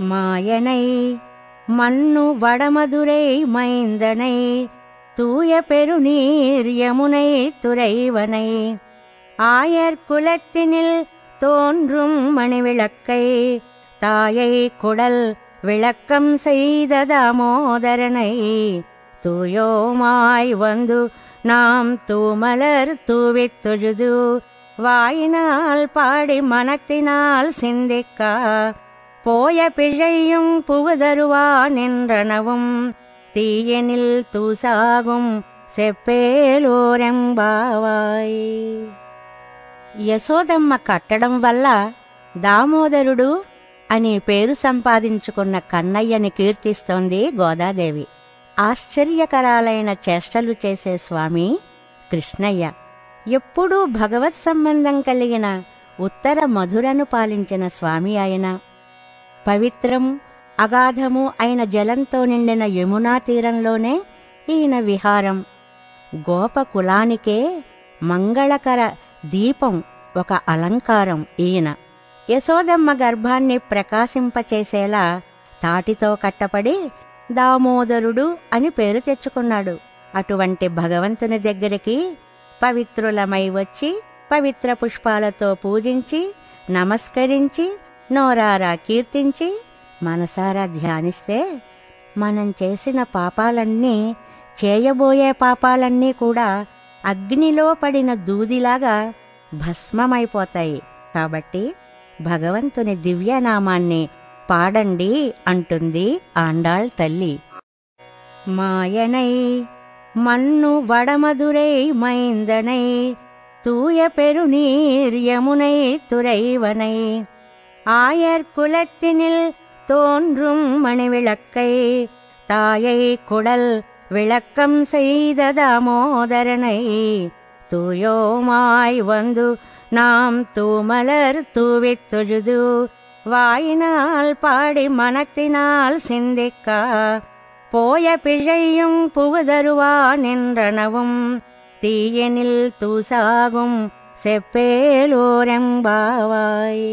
மாயனை மண்ணு வடமதுரை மைந்தனை தூய பெருநீர் யமுனை துறைவனை. ஆயர் குலத்தினில் தோன்றும் மணிவிளக்கை தாயை குடல் விளக்கம் செய்த தாமோதரனை. தூயோமாய் வந்து நாம் தூமலர் தூவித் தொழுது வாயினால் பாடி மனத்தினால் சிந்திக்கா. போய பிழையும் புகுதருவான் என்றனவும் தீயனில் தூசாகும் సెప్పేలోరెంబావాయ్ యశోదమ్మ కట్టడం వల్ల దామోదరుడు అని పేరు సంపాదించుకున్న కన్నయ్యని కీర్తిస్తోంది గోదాదేవి ఆశ్చర్యకరాలైన చేష్టలు చేసే స్వామి కృష్ణయ్య ఎప్పుడూ భగవత్ సంబంధం కలిగిన ఉత్తర మధురను పాలించిన స్వామి ఆయన పవిత్రము అగాధము అయిన జలంతో నిండిన యమునా తీరంలోనే ఈయన విహారం. గోపకులానికే మంగళకర దీపం ఒక అలంకారం ఈయన. యశోదమ్మ గర్భాన్ని ప్రకాశింపచేసేలా తాటితో కట్టపడి దామోదరుడు అని పేరు తెచ్చుకున్నాడు. అటువంటి భగవంతుని దగ్గరికి పవిత్రులమై వచ్చి పవిత్ర పుష్పాలతో పూజించి నమస్కరించి నోరారా కీర్తించి మనసారా ధ్యానిస్తే మనం చేసిన పాపాలన్నీ చేయబోయే పాపాలన్నీ కూడా అగ్నిలో పడిన దూదిలాగా భస్మమైపోతాయి కాబట్టి భగవంతుని దివ్యనామాన్ని పాడండి అంటుంది ఆండాళ్ తల్లి మాయనై మన్ను వడమదురై మైందనై தூய பெருநீர் யமுனை துறைவனை ஆயர் குலத்தினில் தோன்றும் மணிவிளக்கை தாயை குடல் விளக்கம் செய்த தாமோதரனை தூயோமாய் வந்து நாம் தூமலர் தூவித் தொழுது வாயினால் பாடி மனத்தினால் சிந்திக்கா போய பிழையும் புகுதருவா நின்றனவும் தீயனில் தூசாகும் செப்பேலோரெம்பாவாய்